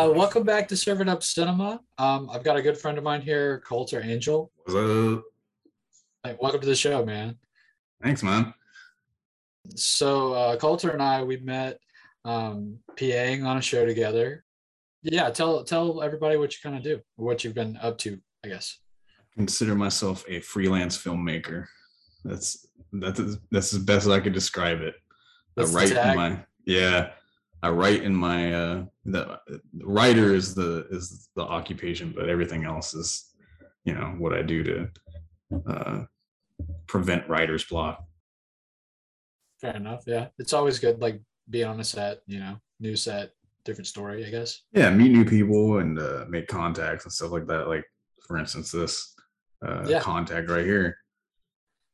Uh, welcome back to Serving Up Cinema. Um, I've got a good friend of mine here, Colter Angel. What's up? Hey, welcome to the show, man. Thanks, man. So uh, Colter and I, we met um, PAing on a show together. Yeah, tell tell everybody what you kind of do, what you've been up to, I guess. Consider myself a freelance filmmaker. That's that's that's as best as I could describe it. That's the right my yeah. I write in my uh the, the writer is the is the occupation, but everything else is you know what I do to uh prevent writer's block. Fair enough. Yeah, it's always good, like being on a set. You know, new set, different story, I guess. Yeah, meet new people and uh, make contacts and stuff like that. Like for instance, this uh, Yeah. contact right here.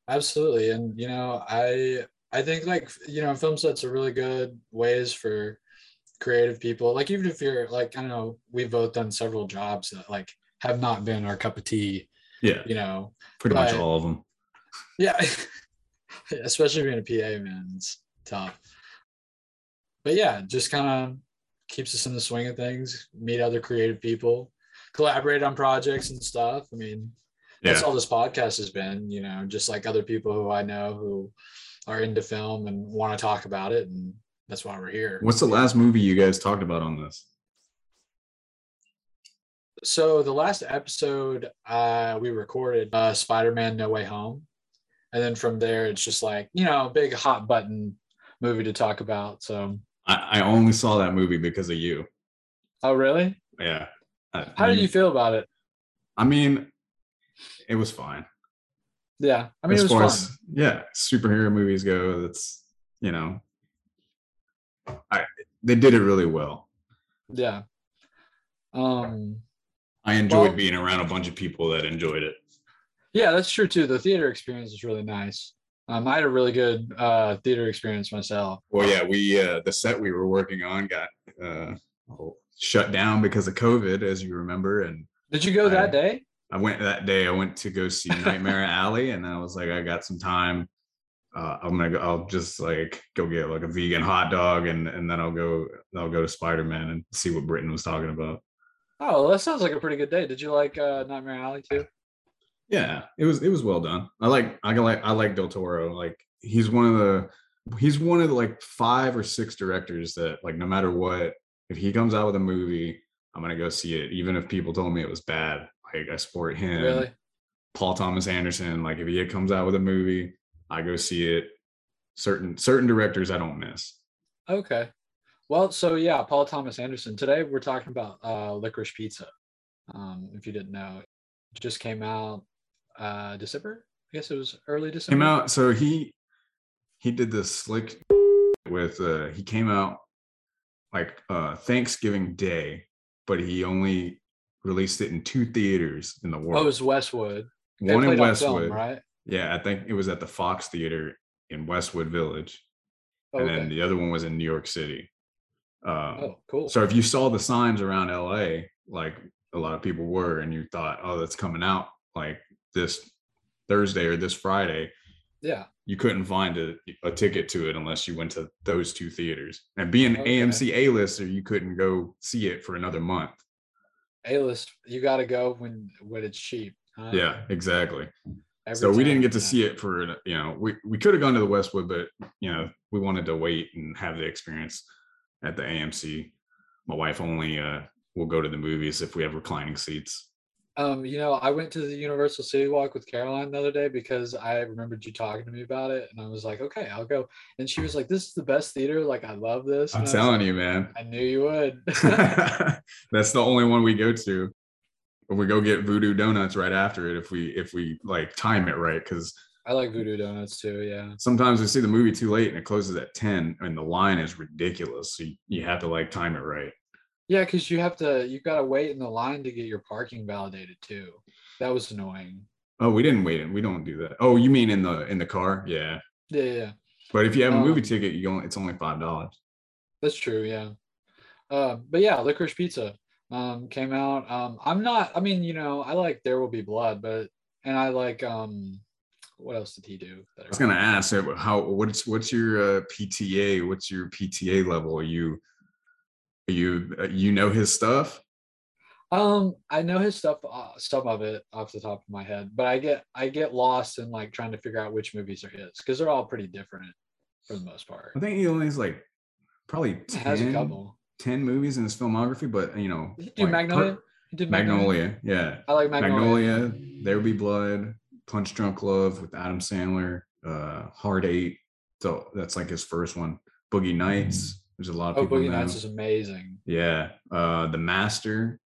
Absolutely, and you know, I I think like you know, film sets are really good ways for creative people. Like even if you're like I don't know, we've both done several jobs that like have not been our cup of tea. Yeah, You know, pretty much all of them. yeah, especially being a PA man, it's tough. But yeah, just kind of keeps us in the swing of things. Meet other creative people, collaborate on projects and stuff. I mean, that's all this podcast has been you know just like other people who i know who are into film and want to talk about it and that's why we're here What's the last movie you guys talked about on this? so the last episode uh we recorded uh spider-man no way home and then from there it's just like you know big hot button movie to talk about so I, I only saw that movie because of you. oh really Yeah. I, how I did you feel about it I mean, it was fine. Yeah i mean as it was far as yeah, superhero movies go, that's you know, I they did it really well. yeah um I enjoyed Well- being around a bunch of people that enjoyed it. Yeah, that's true too. The theater experience is really nice. Um, I had a really good uh, theater experience myself. Well, yeah, we uh, the set we were working on got uh, shut down because of COVID, as you remember, and Did you go I- that day? I went that day. I went to go see Nightmare Alley, and I was like, I got some time. Uh, I'm gonna go. I'll just like go get like a vegan hot dog, and and then I'll go. I'll go to Spider Man and see what Brittan was talking about. Oh, well, that sounds like a pretty good day. Did you like uh, Nightmare Alley too? Yeah, it was it was well done. I like I like I like Del Toro. Like he's one of the he's one of the like five or six directors that like no matter what, if he comes out with a movie, I'm gonna go see it, even if people told me it was bad. Like I support him. Really? Paul Thomas Anderson. Like if he comes out with a movie, I go see it. Certain certain directors I don't miss. Okay. Well, so yeah, Paul Thomas Anderson. Today we're talking about uh, Licorice Pizza. Um, if you didn't know, it just came out uh, December. I guess it was early December. Came out so he he did this slick with uh he came out like uh Thanksgiving Day, but he only released it in two theaters in the world. Oh, it was Westwood. They One in Westwood. film, right? Yeah, I think it was at the Fox Theater in Westwood Village. Oh, And then the other one was in New York City. Um, Oh, cool. So if you saw the signs around LA, like a lot of people were, and you thought, oh, that's coming out like this Thursday or this Friday, Yeah. you couldn't find a, a ticket to it unless you went to those two theaters. And being Okay. AMC A lister, you couldn't go see it for another month. A list. You got to go when when it's cheap. huh? Yeah, exactly. Every so we didn't get to see it for you know we we could have gone to the Westwood, but you know we wanted to wait and have the experience at the AMC. My wife only uh, will go to the movies if we have reclining seats. Um, you know, I went to the Universal City Walk with Caroline the other day because I remembered you talking to me about it, and I was like, okay, I'll go. And she was like, "This is the best theater. Like, I love this." I'm And I was telling like, you, man. I knew you would. That's the only one we go to. Or we go get Voodoo Donuts right after it if we if we like time it right because I like Voodoo Donuts too. Yeah. sometimes we see the movie too late and it closes at 10 and the line is ridiculous so you, you have to like time it right Yeah, because you have to, you've got to wait in the line to get your parking validated too. That was annoying. oh we didn't wait in. we don't do that oh you mean in the in the car yeah Yeah, yeah, yeah. but if you have a movie Um, ticket you only it's only five dollars that's true. Yeah. Uh, but yeah, Licorice Pizza um, came out. Um, I'm not, I mean, you know, I like There Will Be Blood, but, and I like, um, what else did he do? i was gonna ask uh, how what's what's your uh, pta what's your pta level are you You uh, you know his stuff? Um, I know his stuff, uh, some of it off the top of my head, but I get I get lost in like trying to figure out which movies are his because they're all pretty different for the most part. I think he only has like probably He has a 10, couple. 10 movies in his filmography, but you know, Did like, Magnolia? per- did Magnolia, yeah. I like Magnolia. Magnolia, There Will Be Blood, Punch Drunk Love with Adam Sandler, uh, Hard Eight. So that's like his first one. Boogie Nights. There's a lot of Oh, people Boogie. Nights is amazing. Yeah. Uh The Master.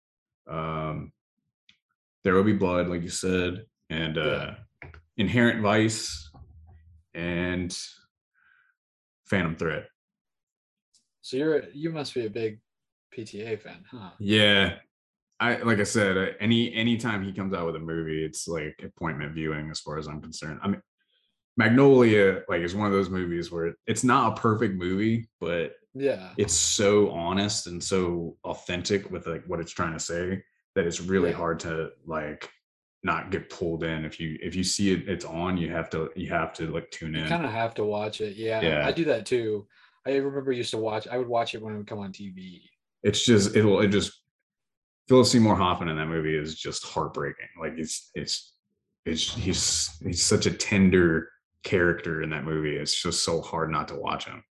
Um There Will Be Blood, like you said, and uh Inherent Vice and Phantom Thread. So you're you must be a big PTA fan, huh? Yeah. I like I said, uh, any anytime he comes out with a movie, it's like appointment viewing as far as I'm concerned. I mean Magnolia like is one of those movies where it's not a perfect movie, but Yeah. it's so honest and so authentic with like what it's trying to say that it's really Yeah. hard to like not get pulled in if you if you see it it's on you have to you have to like tune You in kind of have to watch it. Yeah, Yeah. I do that too. I remember used to watch. I would watch it when it would come on TV. it's just it'll it just Philip Seymour Hoffman in that movie is just heartbreaking like it's it's it's he's he's such a tender character in that movie it's just so hard not to watch him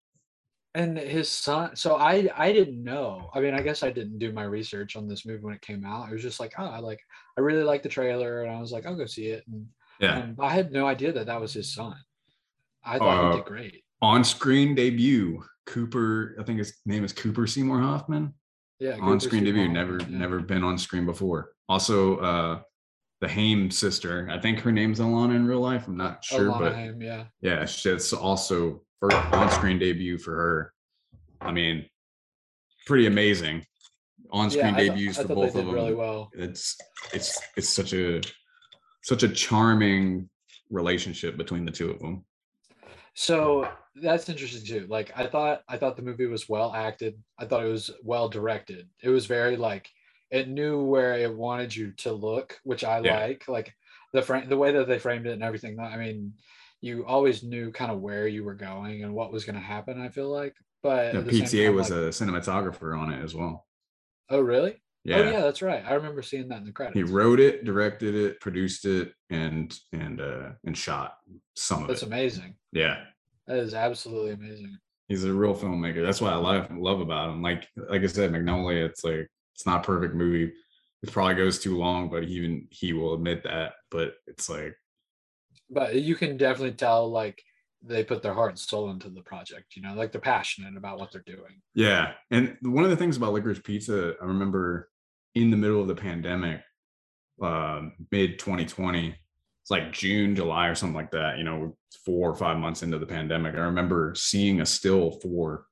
And his son. So I I didn't know. I mean, I guess I didn't do my research on this movie when it came out. It was just like, oh, I like I really like the trailer, and I was like, I'll go see it. And yeah I had no idea that that was his son. I thought Uh, he did great. on-screen debut Cooper I think his name is Cooper Seymour Hoffman Yeah, on Cooper screen Seymour debut Hoffman, never yeah. never been on screen before also uh the Haim sister i think her name's alana in real life i'm not sure Alana but Haim, yeah. yeah it's also first on screen debut for her i mean pretty amazing on screen yeah, I debuts I for both of them really well. it's it's it's such a such a charming relationship between the two of them So that's interesting too. Like I thought I thought the movie was well acted. I thought it was well directed. It was very like it knew where it wanted you to look, which I Yeah. like. Like the frame the way that they framed it and everything. I mean, you always knew kind of where you were going and what was going to happen, I feel like. But yeah, pta time, was like- a cinematographer on it as well Oh really? yeah Oh yeah, that's right. I remember seeing that in the credits. he wrote it directed it produced it and and uh and shot some of That's it That's amazing. yeah That is absolutely amazing. he's a real filmmaker that's what i love love about him like like i said magnolia it's like it's not a perfect movie it probably goes too long but even he will admit that but it's like But you can definitely tell like they put their heart and soul into the project, you know, like they're passionate about what they're doing. yeah and one of the things about licorice pizza i remember in the middle of the pandemic um mid 2020 it's like june july or something like that you know four or five months into the pandemic i remember seeing a still for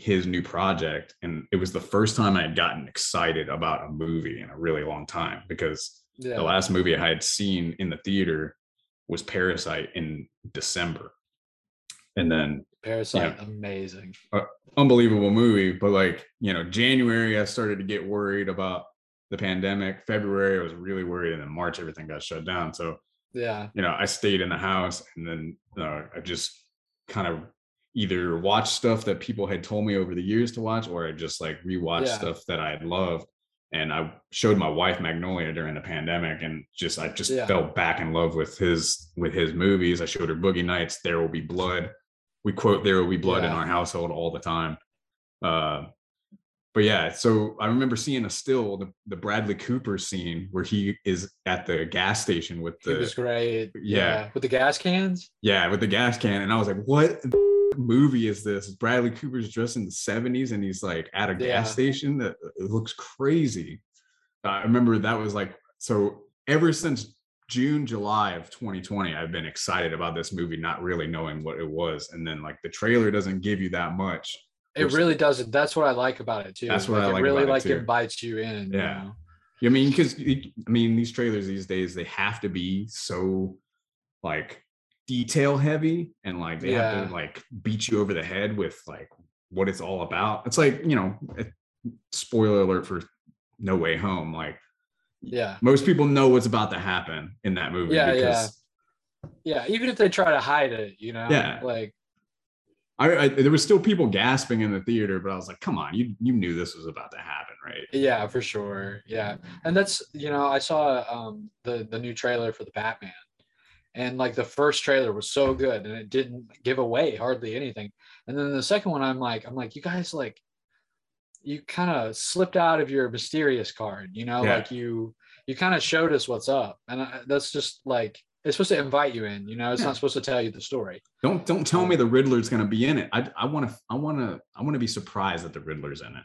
his new project and it was the first time i had gotten excited about a movie in a really long time because Yeah. the last movie i had seen in the theater was parasite in december and then Parasite, amazing. unbelievable movie but like you know january i started to get worried about the pandemic february i was really worried and then march everything got shut down so Yeah. you know i stayed in the house and then uh, i just kind of either watch stuff that people had told me over the years to watch or i just like rewatched Yeah. stuff that i had loved and i showed my wife magnolia during the pandemic and just i just Yeah. fell back in love with his with his movies i showed her boogie nights there will be blood we quote there will be blood in our household all the time uh but yeah so i remember seeing a still the, the bradley cooper scene where he is at the gas station with It the was great. yeah. With the gas cans. yeah, with the gas can. And I was like, what movie is this? Bradley Cooper's dressed in the 70s and he's like at a gas station. That uh, it looks crazy. I remember that was like, so ever since June, July of 2020, I've been excited about this movie, not really knowing what it was. And then like the trailer doesn't give you that much. It Which- really doesn't. That's what I like about it too. That's what I like it really it, like too. invites you in. you Yeah. know? I mean, because I mean, these trailers these days they have to be so like detail heavy and like they have to like beat you over the head with like what it's all about. It's like you know, spoiler alert for No Way Home. Like Yeah. most people know what's about to happen in that movie. Yeah, yeah. because Yeah. Even if they try to hide it, you know. Yeah. Like I, I there was still people gasping in the theater, but I was like, come on, you you knew this was about to happen, right? Yeah, for sure. Yeah, and that's you know I saw um the the new trailer for the Batman, and like the first trailer was so good and it didn't give away hardly anything, and then the second one I'm like I'm like you guys like you kind of slipped out of your mysterious card, you know, Yeah. like you you kind of showed us what's up, and I, that's just like it's supposed to invite you in, you know, it's Yeah. not supposed to tell you the story. Don't don't tell me um, the Riddler's gonna be in it. I I want to I want to I want to be surprised that the Riddler's in it.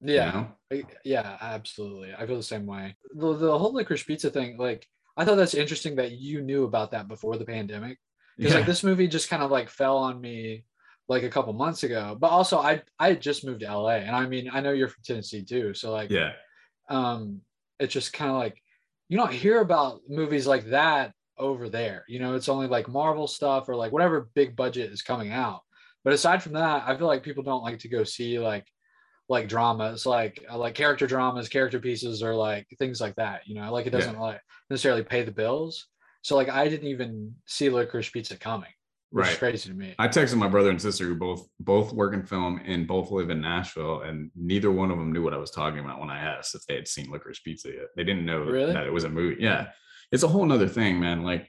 you Yeah. know? Yeah, absolutely. I feel the same way. The, the whole licorice pizza thing, like, I thought that's interesting that you knew about that before the pandemic. Because Yeah. like this movie just kind of like fell on me like a couple months ago. But also I I had just moved to LA. And I mean, I know you're from Tennessee too. So like yeah. um it's just kind of like you don't hear about movies like that over there. You know, it's only like Marvel stuff or like whatever big budget is coming out. But aside from that, I feel like people don't like to go see like like dramas, like uh, like character dramas, character pieces, or like things like that. You know, like it doesn't like necessarily pay the bills. So like I didn't even see Licorice Pizza coming, which is Right. crazy to me. I texted my brother and sister who both both work in film and both live in Nashville, and neither one of them knew what I was talking about when I asked if they had seen Licorice Pizza yet. They didn't know Really? that it was a movie. Yeah, it's a whole nother thing, man. Like,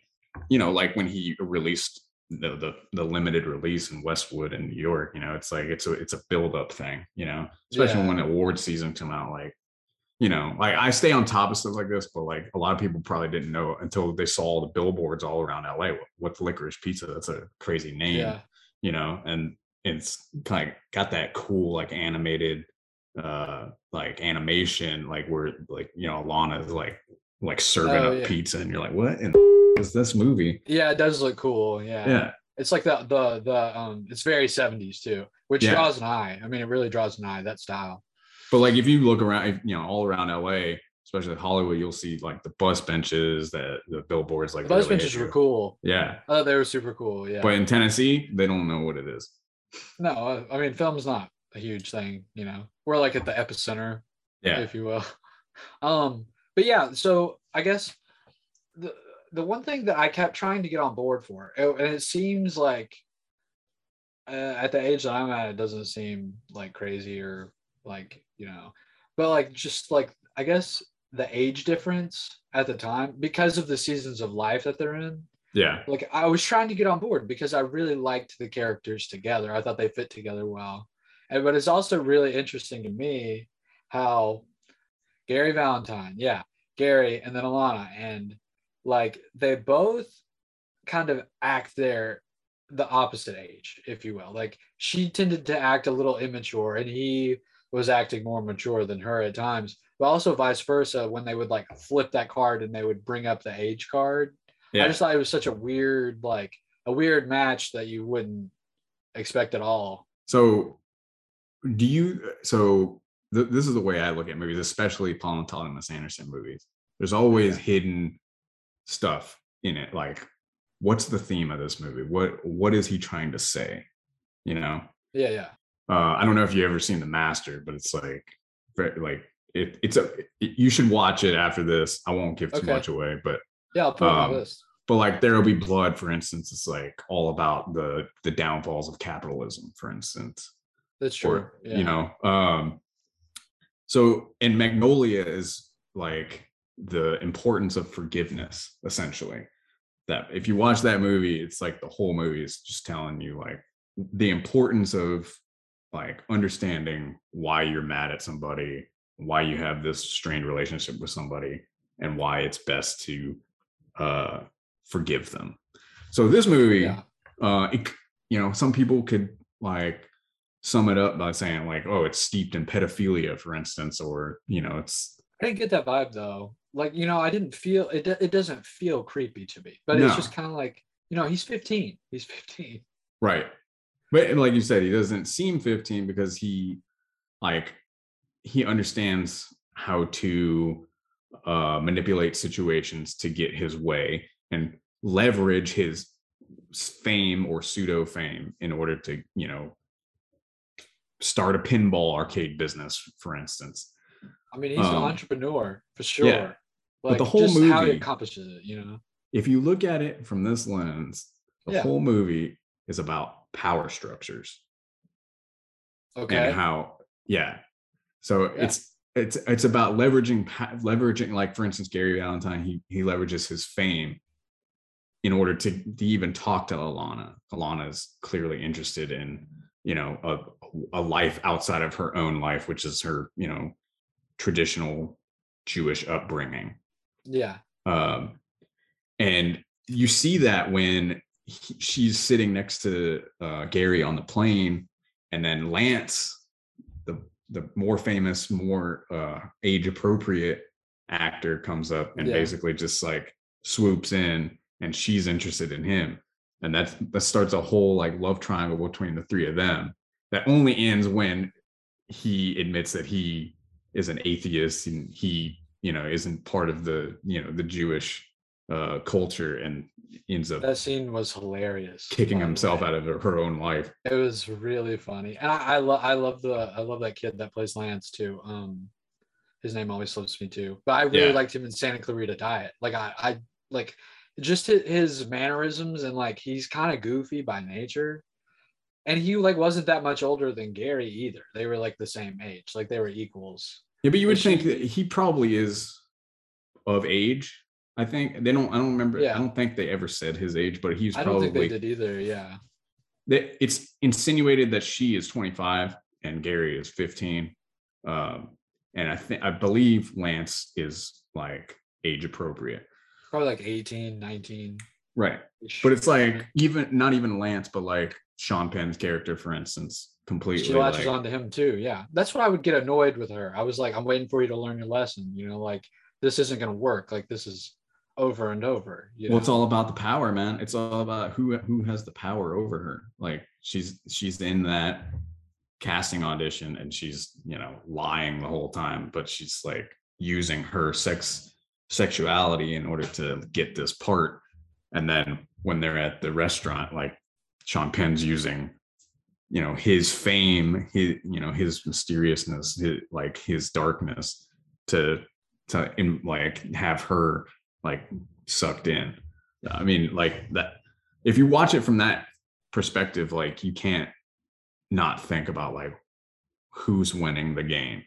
you know, like when he released the the, the limited release in Westwood in New York, you know, it's like it's a it's a build up thing, you know, especially Yeah. when award season come out, like. You know, like I stay on top of stuff like this, but like a lot of people probably didn't know until they saw the billboards all around LA. What's licorice pizza? That's a crazy name yeah, you know, and it's kind of got that cool like animated uh like animation, like where like you know Alana is like like serving Oh, up yeah. pizza, and you're like, what in is this movie? yeah, it does look cool. Yeah, Yeah, it's like the the the um, it's very '70s too, which Yeah. draws an eye. I mean, it really draws an eye that style. but like if you look around, you know, all around LA, especially Hollywood, you'll see like the bus benches, that the billboards, like The bus really benches were cool. Yeah, thought they were super cool. Yeah. but in Tennessee, they don't know what it is. no, I mean, film's not a huge thing. You know, we're like at the epicenter, Yeah, if you will. Um, but yeah, so I guess the the one thing that I kept trying to get on board for, and it seems like uh, at the age that I'm at, it doesn't seem like crazy or like you know, but like just like I guess the age difference at the time because of the seasons of life that they're in yeah, like I was trying to get on board because I really liked the characters together. I thought they fit together well. And but it's also really interesting to me how Gary Valentine, yeah, Gary and then Alana, and like they both kind of act their the opposite age, if you will. Like she tended to act a little immature and he was acting more mature than her at times, but also vice versa when they would like flip that card and they would bring up the age card Yeah. I just thought it was such a weird, like a weird match that you wouldn't expect at all. So, do you? So th- this is the way I look at movies, especially Paul and Thomas Anderson movies. There's always hidden stuff in it. Like, what's the theme of this movie? What What is he trying to say? You know, Yeah, yeah. uh, I don't know if you ever seen The Master, but it's like, very, like it, it's a. It, you should watch it after this. I won't give too Okay. much away, but Yeah, I'll put it on Um, my list. but like there will be blood for instance it's like all about the the downfalls of capitalism for instance That's true. or yeah. you know um so and magnolia is like the importance of forgiveness essentially that if you watch that movie it's like the whole movie is just telling you like the importance of like understanding why you're mad at somebody why you have this strained relationship with somebody and why it's best to uh forgive them so this movie Yeah. uh it, you know some people could like sum it up by saying like oh it's steeped in pedophilia for instance or you know it's I didn't get that vibe though. Like, you know, I didn't feel it. It doesn't feel creepy to me, but No. it's just kind of like, you know, he's 15. He's 15. right but like you said he doesn't seem 15 because he like he understands how to uh manipulate situations to get his way and leverage his fame or pseudo fame in order to you know start a pinball arcade business for instance I mean, he's an Um, entrepreneur for sure. yeah. But Like the whole just how he movie- accomplishes it, you know. if you look at it from this lens, the Yeah. whole movie is about power structures Okay. and how yeah so Yeah. it's it's it's about leveraging leveraging like for instance gary valentine he he leverages his fame in order to, to even talk to alana alana is clearly interested in you know a, a life outside of her own life which is her you know traditional jewish upbringing yeah. um, and you see that when he, she's sitting next to uh, Gary on the plane, and then Lance, the the more famous, more uh, age appropriate actor, comes up and Yeah. basically just like swoops in, and she's interested in him, and that's that starts a whole like love triangle between the three of them that only ends when he admits that he is an atheist and he you know isn't part of the you know the jewish uh culture and ends up That scene was hilarious. kicking himself way. out of her own life It was really funny, and I, I love I love the I love that kid that plays Lance too. Um, his name always slips me too, but I really Yeah. liked him in Santa Clarita Diet. Like I I like just his, his mannerisms and like he's kind of goofy by nature, and he like wasn't that much older than Gary either. They were like the same age, like they were equals. Yeah but you would think that he probably is of age i think they don't i don't remember Yeah. i don't think they ever said his age but he's probably. I don't think they did either. Yeah, that it's insinuated that she is 25 and Gary is 15. Um, and I think I believe Lance is like age appropriate. probably like 18, 19. Right. But it's like even not even Lance, but like Sean Penn's character, for instance, completely she latches like, on to him too. Yeah, that's what I would get annoyed with her. I was like, I'm waiting for you to learn your lesson. You know, like this isn't going to work. Like this is over and over. You well, it's all about the power, man. It's all about who who has the power over her. Like she's she's in that casting audition and she's you know lying the whole time, but she's like using her sex sexuality in order to get this part. And then when they're at the restaurant, like Sean Penn's using, you know, his fame, his you know his mysteriousness, his, like his darkness, to to in, like have her like sucked in. I mean, like that. If you watch it from that perspective, like you can't not think about like who's winning the game.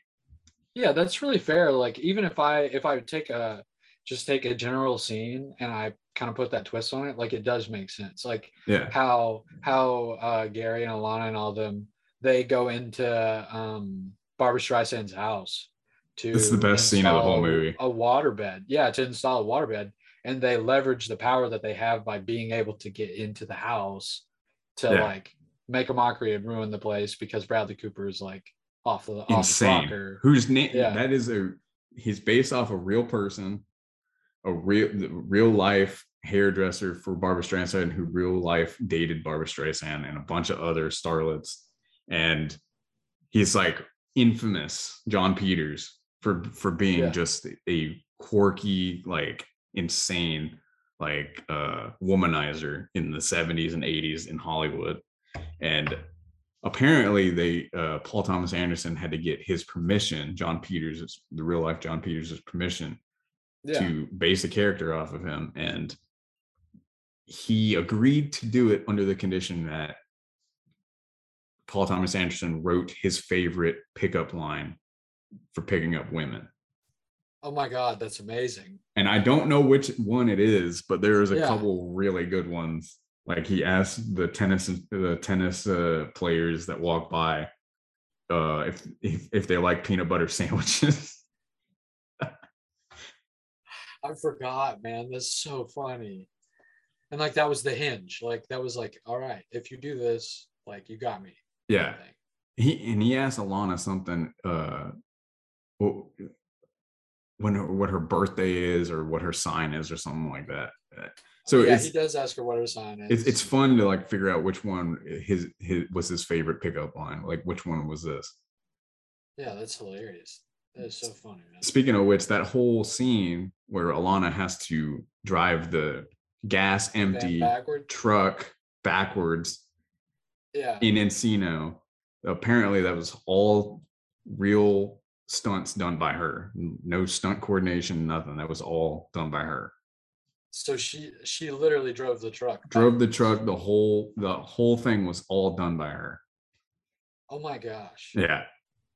yeah, that's really fair. Like even if I if I take a just take a general scene and I kind of put that twist on it, like it does make sense. Like Yeah, how how uh, Gary and Alana and all them they go into um, Barbra Streisand's house to. This is the best scene of the whole movie. A waterbed, yeah, to install a waterbed, and they leverage the power that they have by being able to get into the house to Yeah. like make a mockery and ruin the place because Bradley Cooper is like off the off insane. the rocker. Whose name? Yeah. That is a. He's based off a real person, a real real life hairdresser for Barbra Streisand, who real life dated Barbra Streisand and a bunch of other starlets, and he's like infamous Jon Peters for for being Yeah. just a quirky, like insane, like uh womanizer in the 70s and 80s in Hollywood. And apparently they uh Paul Thomas Anderson had to get his permission, Jon Peters, the real life Jon Peters' permission Yeah, to base a character off of him. And he agreed to do it under the condition that Paul Thomas Anderson wrote his favorite pickup line for picking up women. oh my god, that's amazing. And I don't know which one it is, but there's a Yeah. couple really good ones. Like he asked the tennis the tennis uh, players that walk by uh, if, if if they like peanut butter sandwiches. I forgot, man. That's so funny. And like that was the hinge. Like that was like, all right, if you do this, like you got me. yeah. he and he asked Alana something uh when her, what her birthday is or what her sign is or something like that. Uh, So yeah, it's he does ask her what her sign is. it's it's fun to like figure out which one his his was his favorite pickup line. Like which one was this? yeah, that's hilarious. That is so funny, man. Speaking of which, that whole scene where Alana has to drive the gas empty backward. truck backwards Yeah. in Encino. Apparently, that was all real stunts done by her. No stunt coordination, nothing. That was all done by her. So she she literally drove the truck. drove the truck the whole the whole thing was all done by her Oh my gosh. yeah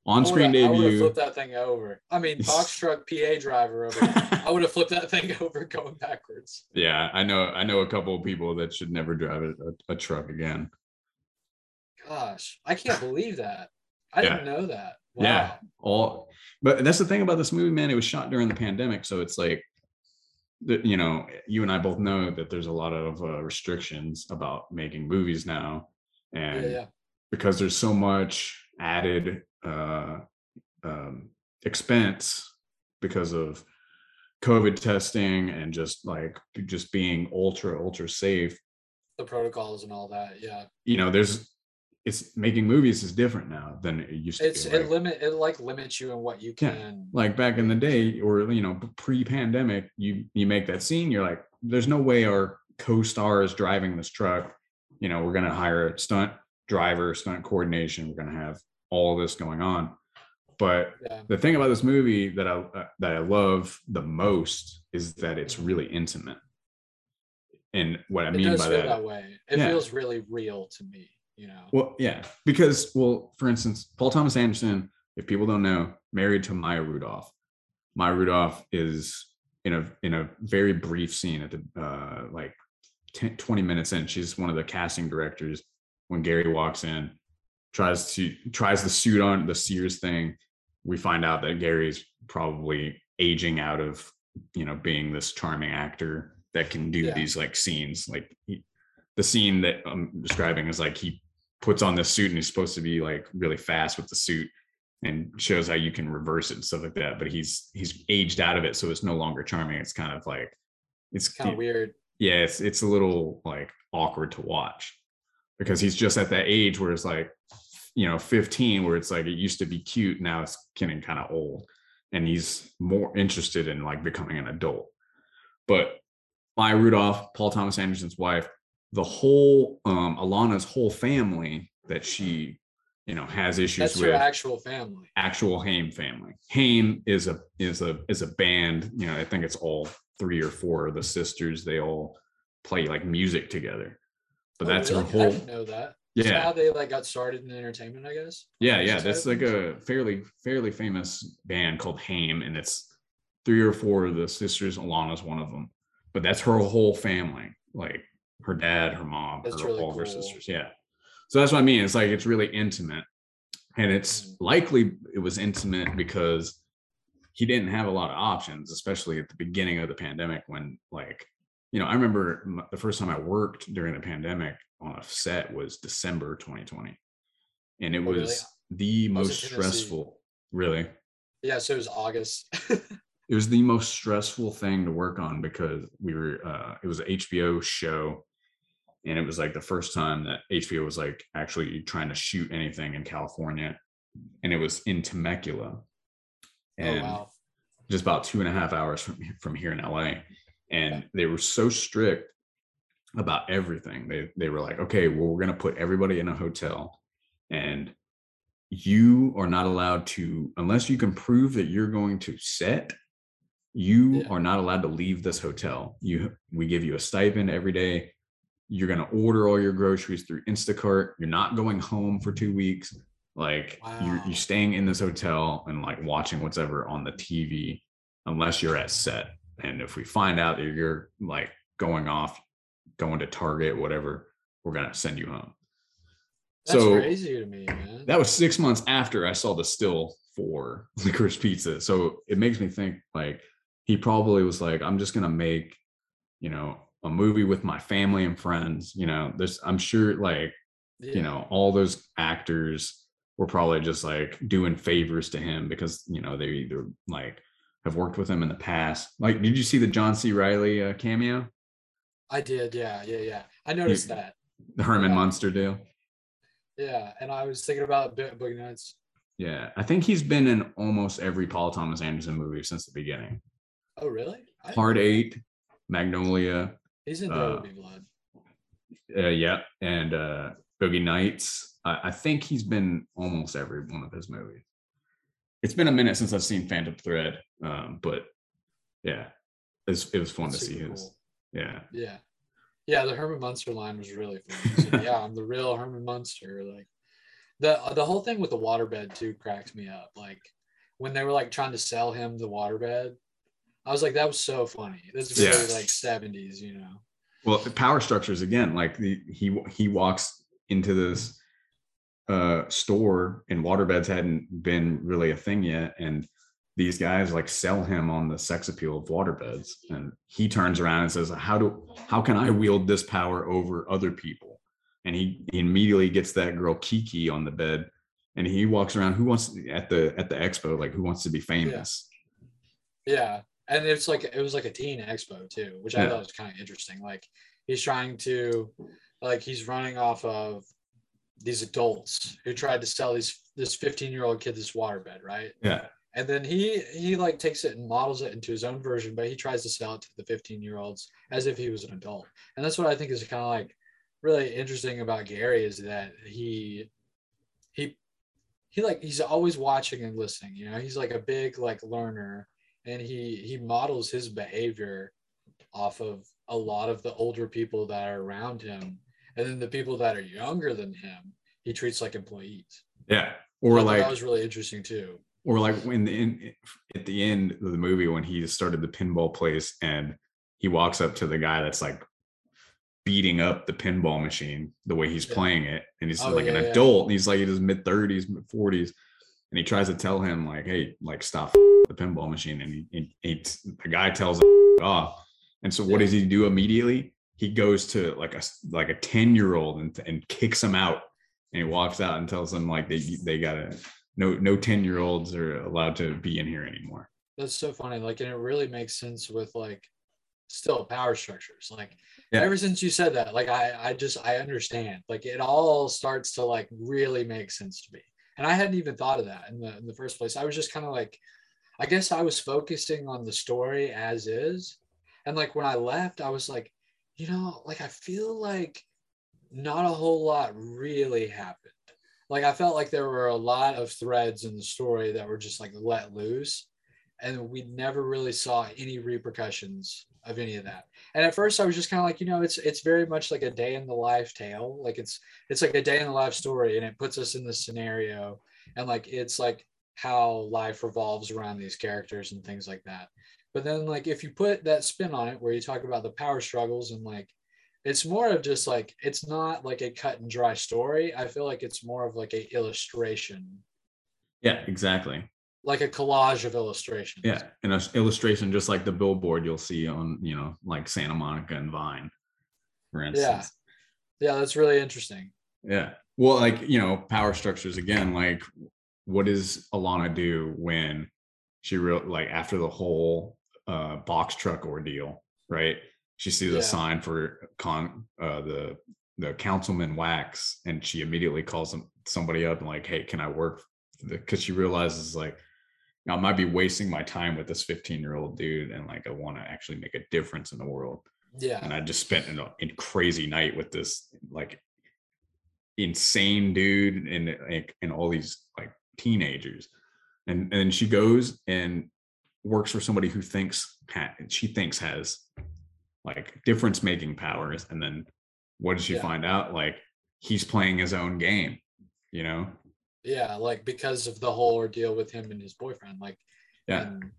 on screen would've- I would have flipped that thing over. I mean, box truck PA driver over. I would have flipped that thing over going backwards. yeah i know i know a couple of people that should never drive a, a, truck again Gosh, I can't believe that. I Yeah. didn't know that. Wow. Yeah. all but that's the thing about this movie man it was shot during the pandemic so it's like you know you and i both know that there's a lot of uh, restrictions about making movies now Yeah, and yeah. because there's so much added uh, um, expense because of covid testing and just like just being ultra ultra safe The protocols and all that. Yeah. you know there's it's making movies is different now than it used to It's be it like, limit it like limits you in what you Yeah. can. like back in the day or you know pre-pandemic you you make that scene you're like there's no way our co-star is driving this truck you know we're going to hire a stunt driver stunt coordination we're going to have all this going on but Yeah. the thing about this movie that i uh, that i love the most is that it's really intimate and what i It mean by that that way. It Yeah. feels really real to me, you know. well, yeah, because well, for instance, Paul Thomas Anderson, if people don't know, married to Maya Rudolph. Maya Rudolph is in a in a very brief scene at the uh like 10, 20 minutes in. She's one of the casting directors when Gary walks in, tries to tries the suit on the Sears thing. We find out that Gary's probably aging out of you know being this charming actor that can do Yeah. these like scenes like he, the scene that I'm describing is like he puts on this suit and he's supposed to be like really fast with the suit and shows how you can reverse it and stuff like that. But he's he's aged out of it, so it's no longer charming. It's kind of like it's Kind of weird. yeah, it's it's a little like awkward to watch because he's just at that age where it's like you know 15 where it's like it used to be cute now it's getting kind of old and he's more interested in like becoming an adult but Maya Rudolph, Paul Thomas Anderson's wife, the whole um Alana's whole family that she you know has issues That's with actual family. actual Haim family. Haim is a is a is a band. You know, I think it's all three or four of the sisters. They all play like music together. But Oh, that's her really? I whole know that. Yeah how they like got started in entertainment, I guess. yeah yeah. That's like a fairly fairly famous band called Haim, and it's three or four of the sisters. Alana's one of them. But that's her whole family, like her dad, her mom, That's her, really all her sisters. Yeah. So that's what I mean. It's like it's really intimate. And it's Mhm. likely it was intimate because he didn't have a lot of options, especially at the beginning of the pandemic when like, you know, I remember the first time I worked during the pandemic on a set was December 2020. And it Oh, really? was the I was most stressful, really. Yeah, so it was August. It was the most stressful thing to work on because we were uh it was an HBO show and it was like the first time that HBO was like actually trying to shoot anything in California and it was in Temecula oh and wow. just about two and a half hours from from here in LA and they were so strict about everything. They they were like okay well we're going to put everybody in a hotel and you are not allowed to unless you can prove that you're going to set you Yeah. are not allowed to leave this hotel. You we give you a stipend every day. You're going to order all your groceries through instacart. You're not going home for two weeks. Like you're, you're staying in this hotel and like watching whatever on the tv unless you're at set. And if we find out that you're like going off going to target whatever we're going to send you home That's so crazy to me, man. that was six months after I saw the still for licorice pizza. So it makes me think like he probably was like, I'm just gonna make, you know, a movie with my family and friends. You know, there's I'm sure like, Yeah. you know, all those actors were probably just like doing favors to him because, you know, they either like have worked with him in the past. Like, did you see the John C. Reilly uh, cameo? I did, yeah, yeah, yeah. I noticed You- that. The Herman Yeah. Munster deal? Yeah, and I was thinking about Bo- Boogie Nights. Yeah. I think he's been in almost every Paul Thomas Anderson movie since the beginning. Oh, really? Hard. Eight, Magnolia, He's in uh, There Blood. uh, yeah, and uh, Boogie Nights. I, I think he's been almost every one of his movies. It's been a minute since I've seen Phantom Thread, um, but yeah, it's, it was fun That's to see super his. Yeah. Yeah. Yeah, the Herman Munster line was really funny. Yeah, I'm the real Herman Munster. Like the the whole thing with the waterbed too cracked me up. Like when they were like trying to sell him the waterbed, I was like, that was so funny. This is very Yeah. like 70s, you know. Well, power structures again, like the, he he walks into this uh store and waterbeds hadn't been really a thing yet and these guys like sell him on the sex appeal of waterbeds and he turns around and says how do how can i wield this power over other people and he, he immediately gets that girl kiki on the bed and he walks around who wants at the at the expo like who wants to be famous Yeah. And it's like it was like a teen expo too, which I Yeah. thought was kind of interesting. Like he's trying to like he's running off of these adults who tried to sell these this 15 year old kid this waterbed, right? yeah And then he he like takes it and models it into his own version, but he tries to sell it to the 15 year olds as if he was an adult. And that's what I think is kind of like really interesting about Gary is that he he he like he's always watching and listening. You know, he's like a big like learner, and he he models his behavior off of a lot of the older people that are around him, and then the people that are younger than him, he treats like employees. yeah or like that was really interesting too. Or like when in at the end of the movie when he started the pinball place and he walks up to the guy that's like beating up the pinball machine the way he's Yeah. playing it and he's Oh, like an yeah, yeah. adult and he's like in his mid 30s mid 40s and he tries to tell him like hey like stop the pinball machine and he, he, he the guy tells him off and so what does he do immediately he goes to like a like a 10 year old and, and kicks him out and he walks out and tells them like they they gotta no no 10 year olds are allowed to be in here anymore That's so funny. Like, and it really makes sense with like still power structures. Like, Yeah. ever since you said that, like, I I just I understand. Like, it all starts to like really make sense to me. And I hadn't even thought of that in the in the first place. I was just kind of like, I guess I was focusing on the story as is, and like when I left, I was like, you know, like I feel like not a whole lot really happened. Like I felt like there were a lot of threads in the story that were just like let loose and we never really saw any repercussions of any of that. And at first I was just kind of like, you know, it's it's very much like a day in the life tale. Like it's it's like a day in the life story and it puts us in this scenario and like it's like how life revolves around these characters and things like that. But then like if you put that spin on it where you talk about the power struggles and like it's more of just like it's not like a cut and dry story. I feel like it's more of like a illustration, yeah exactly like a collage of illustrations. yeah and an illustration just like the billboard you'll see on you know like santa monica and vine for instance Yeah, that's really interesting. yeah well like you know power structures again like what does alana do when she real like after the whole uh box truck ordeal right she sees Yeah. a sign for con uh the the councilman Wachs and she immediately calls them somebody up and like hey can i work because she realizes like i might be wasting my time with this 15 year old dude and like i want to actually make a difference in the world. Yeah, and I just spent an, a crazy night with this like insane dude and like and all these like teenagers, and and she goes and works for somebody who thinks she thinks has like difference making powers, and then what does she Yeah. find out? Like he's playing his own game, you know? yeah, like because of the whole ordeal with him and his boyfriend. Like, Yeah. and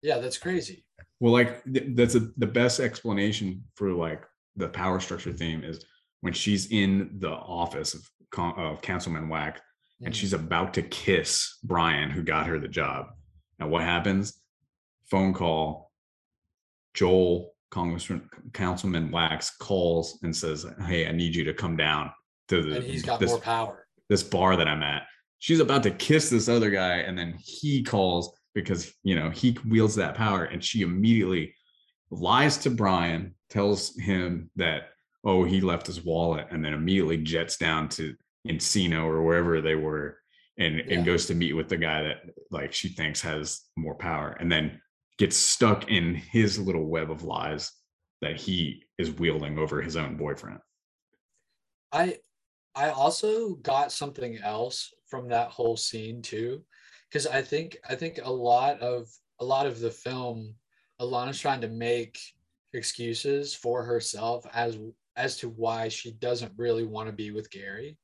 yeah, that's crazy. Well, like th- that's a, the best explanation for like the power structure theme is when she's in the office of, Con- of Councilman Wachs and Mhm. she's about to kiss Brian, who got her the job. And what happens? Phone call. Joel, Congressman, Councilman Wachs calls and says, "Hey, I need you to come down to the and he's got this, more power. this bar that I'm at." She's about to kiss this other guy, and then he calls because you know he wields that power, and she immediately lies to Brian, tells him that oh he left his wallet, and then immediately jets down to Encino or wherever they were, and Yeah. and goes to meet with the guy that like she thinks has more power, and then gets stuck in his little web of lies that he is wielding over his own boyfriend. I I also got something else from that whole scene too, because I think I think a lot of a lot of the film, Alana's trying to make excuses for herself as as to why she doesn't really want to be with Gary.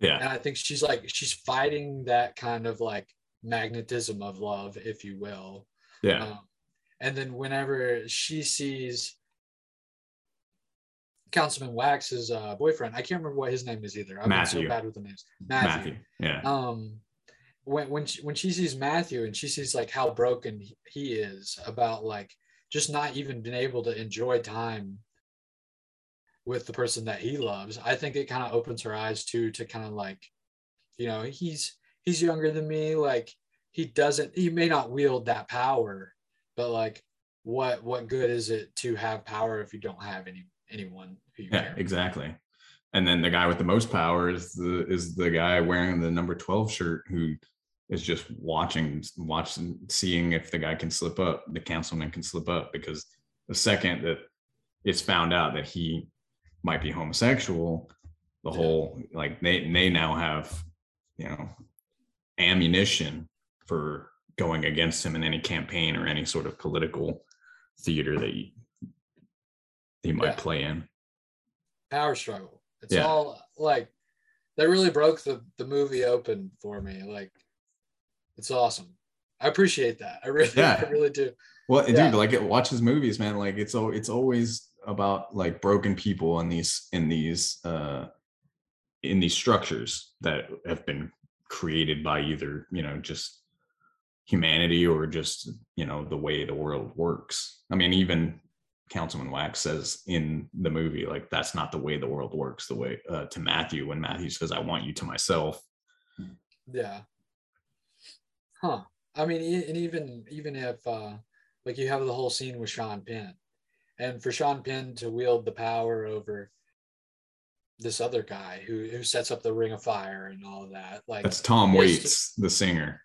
Yeah. And I think she's like she's fighting that kind of like magnetism of love, if you will. Yeah. Um, and then whenever she sees Councilman Wachs's uh, boyfriend, I can't remember what his name is either. I'm so Matthew. bad with the names. Matthew. Yeah. um when when she, when she sees Matthew and she sees like how broken he- he is about like just not even being able to enjoy time with the person that he loves, I think it kind of opens her eyes too to kind of like, you know, he's he's younger than me, like he doesn't he may not wield that power, but like what what good is it to have power if you don't have any anyone who you Yeah, care? exactly. And then the guy with the most power is the is the guy wearing the number 12 shirt who is just watching watching seeing if the guy can slip up, the councilman can slip up because the second that it's found out that he might be homosexual, the Yeah. whole like they they now have you know ammunition for going against him in any campaign or any sort of political theater that he, he might Yeah. play in. power struggle. It's Yeah. all like that really broke the the movie open for me. Like it's awesome. I appreciate that. I really, Yeah. I really do. Well, Yeah. dude, like it watches movies, man. Like it's all it's always about like broken people in these in these uh in these structures that have been created by either, you know, just humanity or just, you know, the way the world works. I mean, even Councilman Wachs says in the movie, like that's not the way the world works, the way uh to Matthew when Matthew says, I want you to myself. Yeah. Huh. I mean, and even even if uh like you have the whole scene with Sean Penn, and for Sean Penn to wield the power over this other guy who who sets up the Ring of Fire and all of that, like That's Tom. Waits, the singer.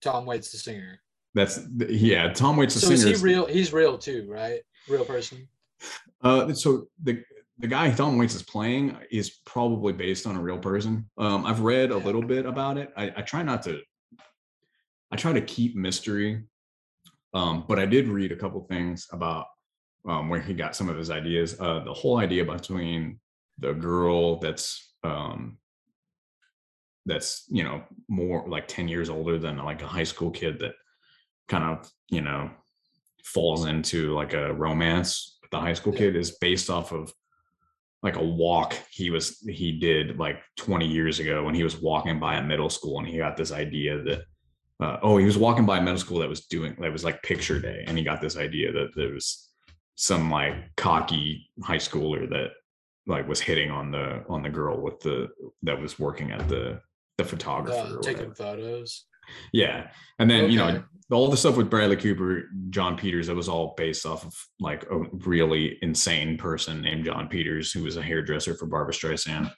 Tom Waits, the singer. That's yeah, Tom Waits, the So singer. is he real? He's real too, right? Real person. Uh, so the the guy Tom Waits is playing is probably based on a real person. Um, I've read a little bit about it. I, I try not to. I try to keep mystery, um, but I did read a couple things about um, where he got some of his ideas. Uh, the whole idea between the girl that's um, that's you know more like 10 years older than like a high school kid that kind of you know falls into like a romance with the high school Yeah. kid is based off of like a walk he was he did like 20 years ago when he was walking by a middle school and he got this idea that uh, oh he was walking by a middle school that was doing that was like picture day and he got this idea that there was some like cocky high schooler that like was hitting on the on the girl with the that was working at the the photographer Uh, taking photos. yeah and then you know all the stuff with Bradley Cooper, Jon Peters, it was all based off of like a really insane person named Jon Peters, who was a hairdresser for Barbra Streisand.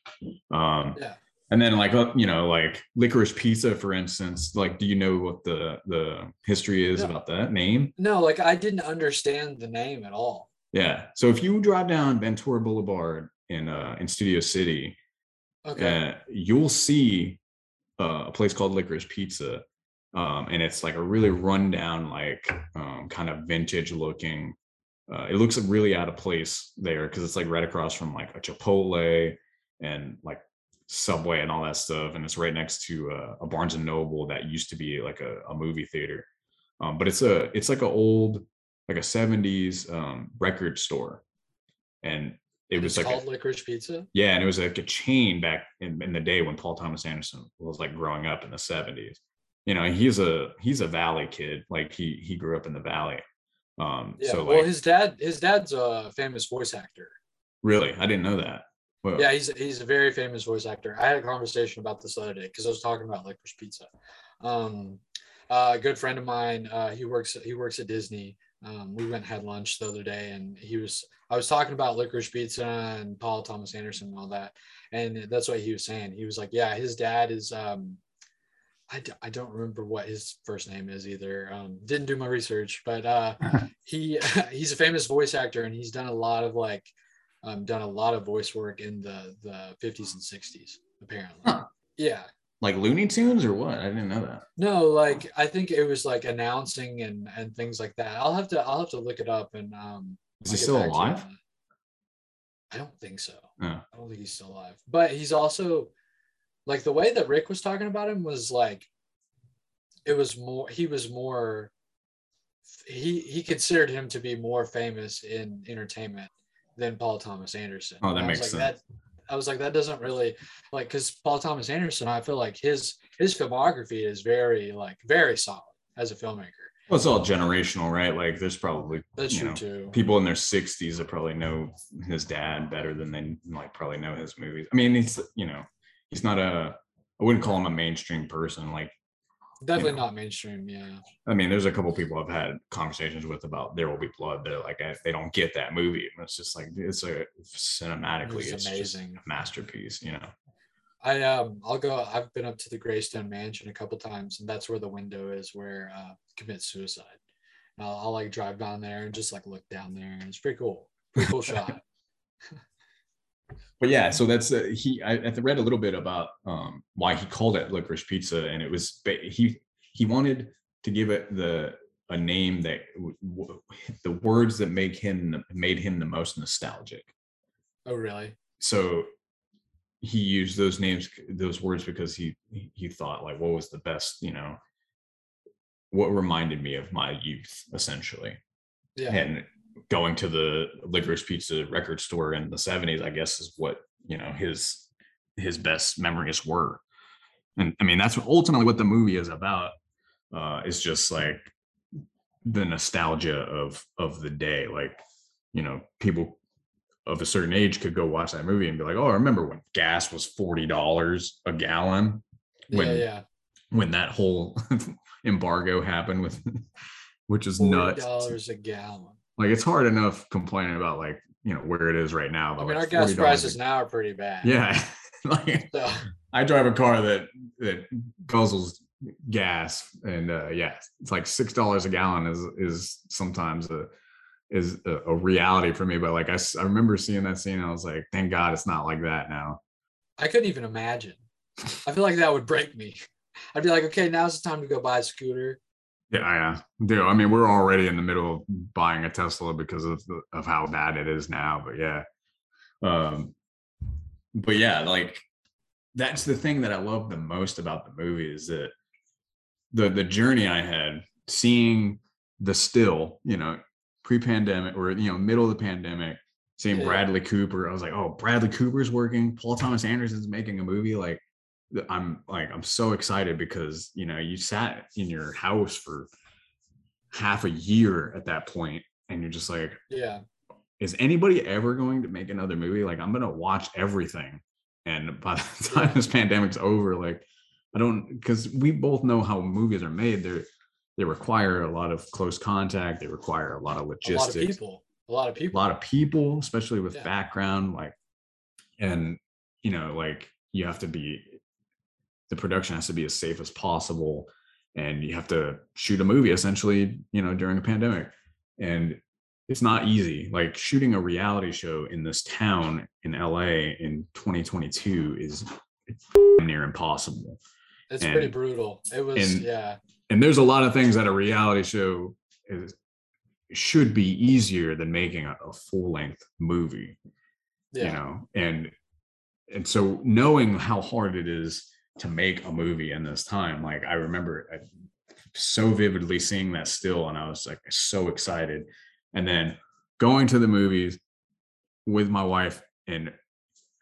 Um, Yeah. and then like you know, like licorice pizza, for instance. Like, do you know what the the history is No. about that name? No, like I didn't understand the name at all. Yeah. So if you drive down Ventura Boulevard in uh in Studio City, Okay. uh, you'll see uh, a place called Licorice Pizza, um, and it's like a really rundown, like um, kind of vintage looking. Uh, it looks really out of place there because it's like right across from like a Chipotle and like Subway and all that stuff, and it's right next to uh, a Barnes and Noble that used to be like a, a movie theater. Um, but it's a it's like an old like a 70s um, record store and it was like a- called licorice pizza. yeah, and it was like a chain back in, in the day when Paul Thomas Anderson was like growing up in the 70s. You know, he's a he's a valley kid. Like he he grew up in the valley. Um Yeah. so well, his dad, his dad's a famous voice actor. really, I didn't know that. Well, Yeah, he's he's a very famous voice actor. I had a conversation about this the other day because I was talking about licorice pizza. Um, uh, a good friend of mine, uh, he works he works at Disney. Um, we went and had lunch the other day, and he was I was talking about licorice pizza and Paul Thomas Anderson and all that, and that's what he was saying. He was like, "Yeah, his dad is." Um, I, d- I don't remember what his first name is either. Um, didn't do my research, but uh, he he's a famous voice actor, and he's done a lot of like um, done a lot of voice work in the the 50s and 60s apparently Huh. yeah like Looney Tunes or what? I didn't know that. no like i think it was like announcing and and things like that i'll have to i'll have to look it up and um Is I'll he still back to you alive? I don't think so. Oh. I don't think he's still alive. But he's also like the way that Rick was talking about him was like it was more he was more he he considered him to be more famous in entertainment than Paul Thomas Anderson. Oh, that makes like, sense. That, I was like, that doesn't really like because Paul Thomas Anderson, I feel like his his filmography is very like very solid as a filmmaker. Well, it's all generational, right? Like there's probably That's you true know, too. people in their 60s that probably know his dad better than they like probably know his movies. I mean, he's you know, he's not a I wouldn't call him a mainstream person. Like, Definitely know. not mainstream. Yeah. I mean, there's a couple people I've had conversations with about There Will Be Blood. They're like, I, they don't get that movie. And it's just like it's a cinematically, It's it's, amazing. masterpiece. You know, I um I'll go I've been up to the Greystone Mansion a couple times and that's where the window is where uh commit suicide. And I'll, I'll like drive down there and just like look down there and it's pretty cool. Pretty cool shot. but yeah, so that's uh, he. I, I read a little bit about um, why he called it licorice pizza, and it was he he wanted to give it the a name that w- the words that make him made him the most nostalgic. Oh really? So he used those names, those words, because he he thought like, what was the best, you know, what reminded me of my youth, essentially Yeah. and going to the licorice pizza record store in the 70s i guess is what you know his his best memories were. And i mean that's what, ultimately what the movie is about. Uh is just like the nostalgia of of the day. Like you know people of a certain age could go watch that movie and be like oh i remember when gas was $40 a gallon? When yeah, yeah. when that whole embargo happened with which is nuts. dollars a gallon. Like it's hard enough complaining about like you know where it is right now. I but, mean our gas prices now are pretty bad. Yeah, like So I drive a car that that guzzles gas, and uh, yeah, it's like six dollars a gallon is is sometimes a is a, a reality for me. But like I, I remember seeing that scene, and I was like, thank God it's not like that now. I couldn't even imagine. I feel like that would break me. I'd be like, okay, now's the time to go buy a scooter. Yeah, yeah, do. I mean, we're already in the middle of buying a Tesla because of the, of how bad it is now. But yeah, um, but yeah, like that's the thing that I love the most about the movie is that the the journey I had seeing the still, you know, pre-pandemic or you know, middle of the pandemic, seeing Yeah. Bradley Cooper. I was like, oh, Bradley Cooper's working. Paul Thomas Anderson's making a movie. Like, I'm like, I'm so excited because you know, you sat in your house for half a year at that point, and you're just like, Yeah. is anybody ever going to make another movie? Like, I'm gonna watch everything. And by the time this pandemic's over, like, I don't because we both know how movies are made. They're they require a lot of close contact. They require a lot of logistics A lot of people. A lot of people a lot of people, especially with Yeah. background, like, and you know, like you have to be, the production has to be as safe as possible, and you have to shoot a movie essentially, you know, during a pandemic, and it's not easy. Like shooting a reality show in this town in LA in 2022 is near impossible. It's pretty brutal. It was and- yeah. and there's a lot of things that a reality show is should be easier than making a, a full length movie Yeah. you know and and so knowing how hard it is to make a movie in this time like i remember I, so vividly seeing that still and i was like so excited and then going to the movies with my wife and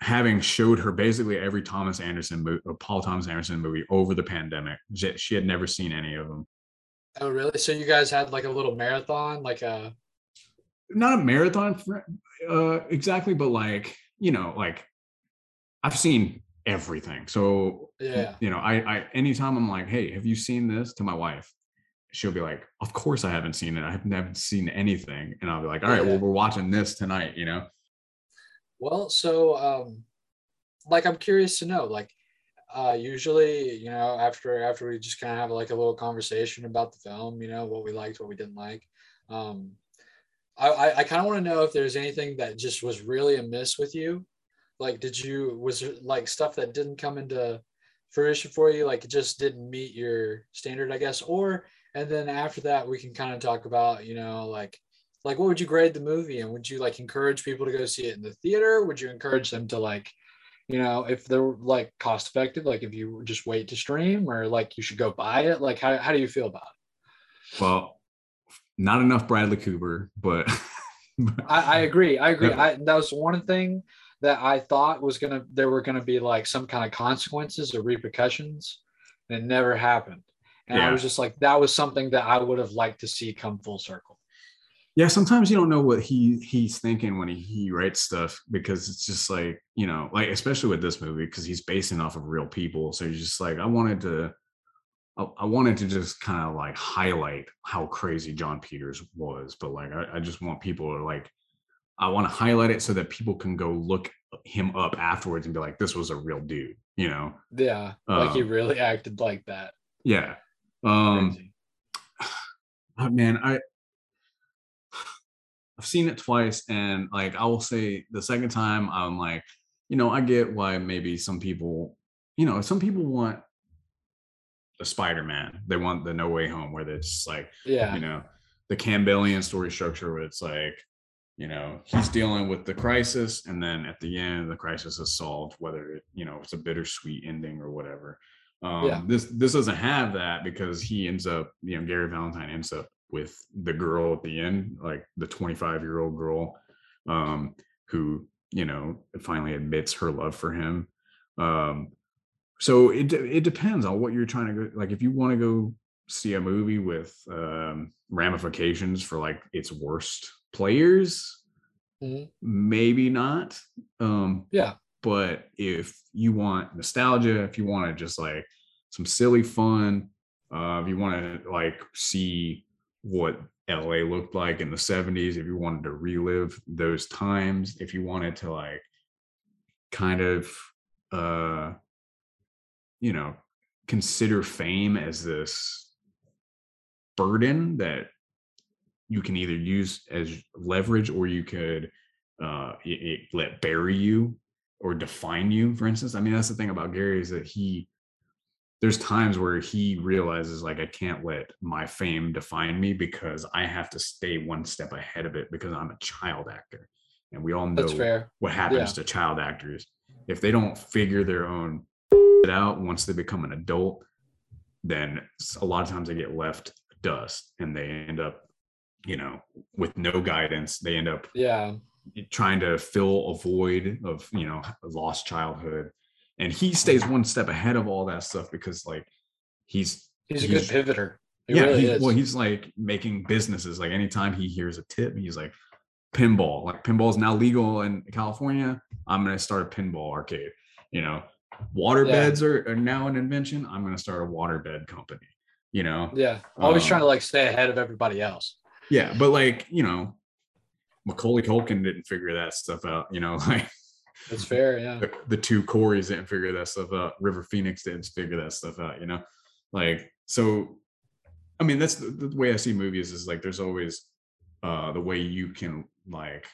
having showed her basically every thomas anderson movie or uh, paul thomas anderson movie over the pandemic she had never seen any of them Oh really? So you guys had like a little marathon, like a not a marathon for, uh exactly but like you know like i've seen everything so yeah. you know i i anytime i'm like hey have you seen this to my wife she'll be like of course i haven't seen it I haven't seen anything and i'll be like all right Yeah. well we're watching this tonight you know Well, so um like I'm curious to know, like uh usually, you know, after after we just kind of have like a little conversation about the film, you know, what we liked, what we didn't like. Um I I, I kind of want to know if there's anything that just was really amiss with you. Like did you was there like stuff that didn't come into fruition for you, like it just didn't meet your standard, I guess, or and then after that we can kind of talk about, you know, like like what would you grade the movie and would you like encourage people to go see it in the theater? Would you encourage them to like you know if they're like cost effective like if you just wait to stream or like you should go buy it? Like how, how do you feel about it? Well not enough bradley cooper but I, I, agree. I agree. I, that was one thing that i thought was gonna there were gonna be like some kind of consequences or repercussions and it never happened and yeah. i was just like that was something that i would have liked to see come full circle yeah sometimes you don't know what he he's thinking when he, he writes stuff because it's just like you know like especially with this movie because he's basing off of real people so you're just like i wanted to I, I wanted to just kind of like highlight how crazy Jon Peters was but like I, I just want people to like i want to highlight it so that people can go look him up afterwards and be like this was a real dude you know? Yeah like um, he really acted like that. Yeah um man i I've seen it twice, and like I will say, the second time, I'm like, you know, I get why maybe some people, you know, some people want a Spider-Man. They want the No Way Home, where it's like, yeah, you know, the Campbellian story structure, where it's like, you know, he's dealing with the crisis, and then at the end, the crisis is solved, whether it, you know, it's a bittersweet ending or whatever. Um, yeah. This this doesn't have that because he ends up, you know, Gary Valentine ends up with the girl at the end, like the 25 year old girl, um, who you know finally admits her love for him. Um, so it it depends on what you're trying to go. Like if you want to go see a movie with um, ramifications for like its worst players, mm-hmm. maybe not. Um, yeah. But if you want nostalgia, if you want to just like some silly fun, uh, if you want to like see what LA looked like in the 70s, if you wanted to relive those times, if you wanted to like kind of uh you know, consider fame as this burden that you can either use as leverage or you could uh it, it let bury you or define you for instance i mean that's the thing about gary is that he there's times where he realizes like I can't let my fame define me because I have to stay one step ahead of it because I'm a child actor. And we all know what happens yeah. to child actors. If they don't figure their own out once they become an adult, then a lot of times they get left dust and they end up, you know, with no guidance. They end up yeah trying to fill a void of, you know, lost childhood and he stays one step ahead of all that stuff because like he's he's a he's, good pivoter. He yeah, really he, well, he's like making businesses. Like anytime he hears a tip, he's like, pinball. Like pinball is now legal in California. I'm gonna start a pinball arcade. You know, water yeah. beds are, are now an invention. I'm gonna start a water bed company. You know. Yeah, always um, trying to like stay ahead of everybody else. Yeah, but like you know, Macaulay Culkin didn't figure that stuff out. You know, like that's fair. Yeah. The, the, two Corys didn't figure that stuff out. River Phoenix didn't figure that stuff out, you know? Like, so, I mean, that's the, the way I see movies is like there's always uh the way you can like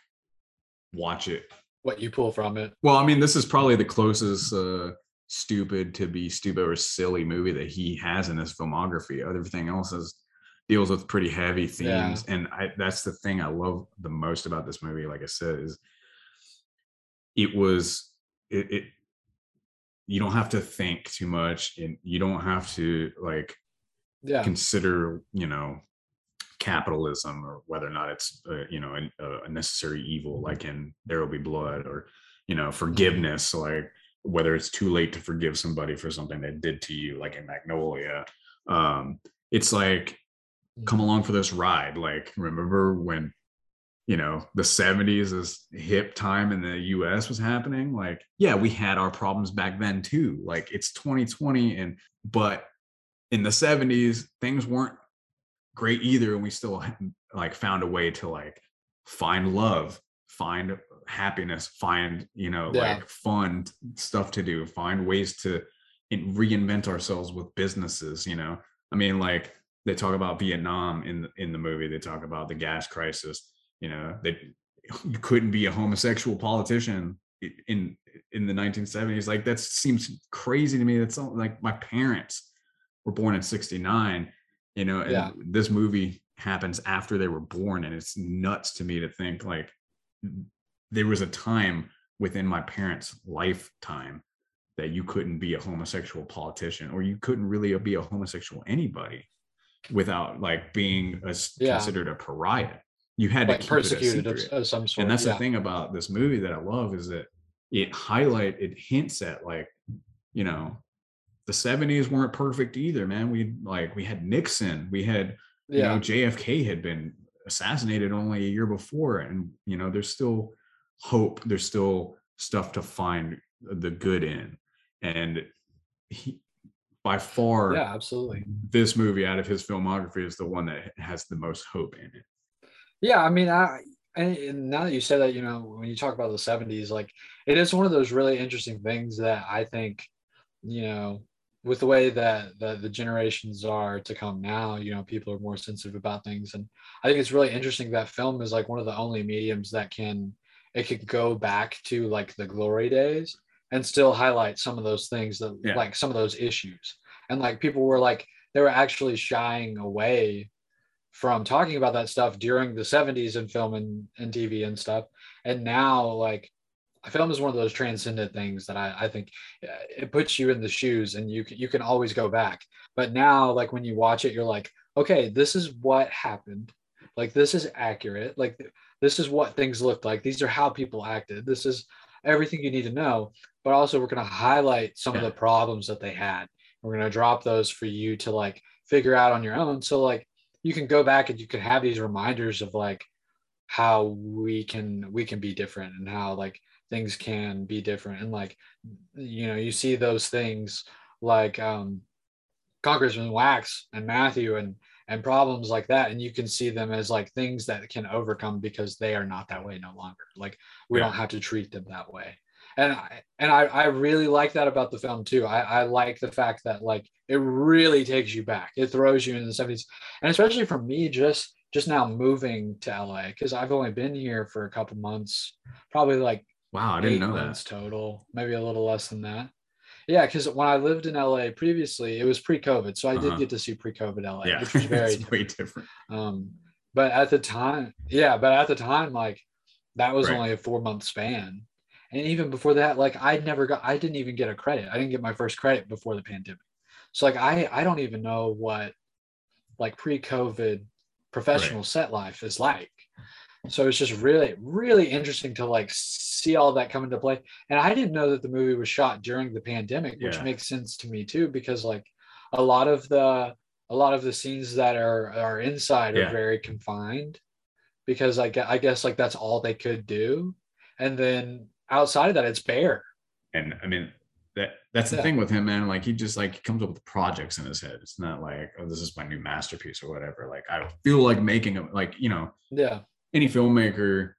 watch it. What you pull from it. Well, I mean, this is probably the closest uh stupid to be stupid or silly movie that he has in his filmography. Everything else is deals with pretty heavy themes. Yeah. And I that's the thing I love the most about this movie, like I said, is it was it, it you don't have to think too much and you don't have to like yeah. consider you know capitalism or whether or not it's uh, you know a, a, necessary evil like in there will be blood or you know mm-hmm. forgiveness like whether it's too late to forgive somebody for something they did to you like in magnolia um it's like come along for this ride like remember when you know the 70s is hip time in the us was happening? Like yeah we had our problems back then too. Like it's 2020 and but in the 70s things weren't great either and we still like found a way to like find love find happiness find you know yeah. like fun stuff to do find ways to reinvent ourselves with businesses you know? I mean like they talk about vietnam in in the movie they talk about the gas crisis you know that you couldn't be a homosexual politician in in the 1970s like that seems crazy to me. That's like my parents were born in 69 you know and yeah. this movie happens after they were born and it's nuts to me to think like there was a time within my parents lifetime that you couldn't be a homosexual politician or you couldn't really be a homosexual anybody without like being a, yeah. considered a pariah. You had like to persecuted of, of, some sort and that's yeah. the thing about this movie that i love is that it highlight it hints at like you know the 70s weren't perfect either man. We like we had nixon we had you know jfk had been assassinated only a year before and you know there's still hope there's still stuff to find the good in. And he by far yeah absolutely. this movie out of his filmography is the one that has the most hope in it. Yeah i mean i and now that you said that you know when you talk about the 70s like it is one of those really interesting things that i think you know with the way that the, the generations are to come now you know people are more sensitive about things. And i think it's really interesting that film is like one of the only mediums that can it could go back to like the glory days and still highlight some of those things that yeah. like some of those issues. And like people were like they were actually shying away from talking about that stuff during the 70s in film and, and tv and stuff. And now like film is one of those transcendent things that I, I think uh, it puts you in the shoes and you can, you can always go back. But now like when you watch it you're like okay this is what happened. Like this is accurate. Like this is what things looked like. These are how people acted. This is everything you need to know but also we're going to highlight some of the problems that they had. We're going to drop those for you to like figure out on your own. So like you can go back and you can have these reminders of like how we can we can be different and how like things can be different. And like you know you see those things like um congressman Wachs and matthew and and problems like that. And you can see them as like things that can overcome because they are not that way no longer. Like we yeah. don't have to treat them that way and I, and I, I really like that about the film too I, I like the fact that like it really takes you back it throws you in the 70s and especially for me just just now moving to la because i've only been here for a couple months probably like Wow, I didn't know that. Total, maybe a little less than that. Yeah, because when I lived in LA previously, it was pre-COVID, so I uh-huh. did get to see pre-COVID LA, yeah. which was very different. way different. Um, but at the time, yeah, but at the time, like that was right. only a four-month span, and even before that, like I never got, I didn't even get a credit. I didn't get my first credit before the pandemic, so like I, I don't even know what like pre-COVID professional right. set life is like so it's just really really interesting to like see all that come into play and i didn't know that the movie was shot during the pandemic which yeah. makes sense to me too because like a lot of the a lot of the scenes that are are inside yeah. are very confined because I, I guess like that's all they could do and then outside of that it's bare and i mean that that's the yeah. thing with him man like he just like comes up with projects in his head it's not like oh this is my new masterpiece or whatever like i feel like making him like you know yeah any filmmaker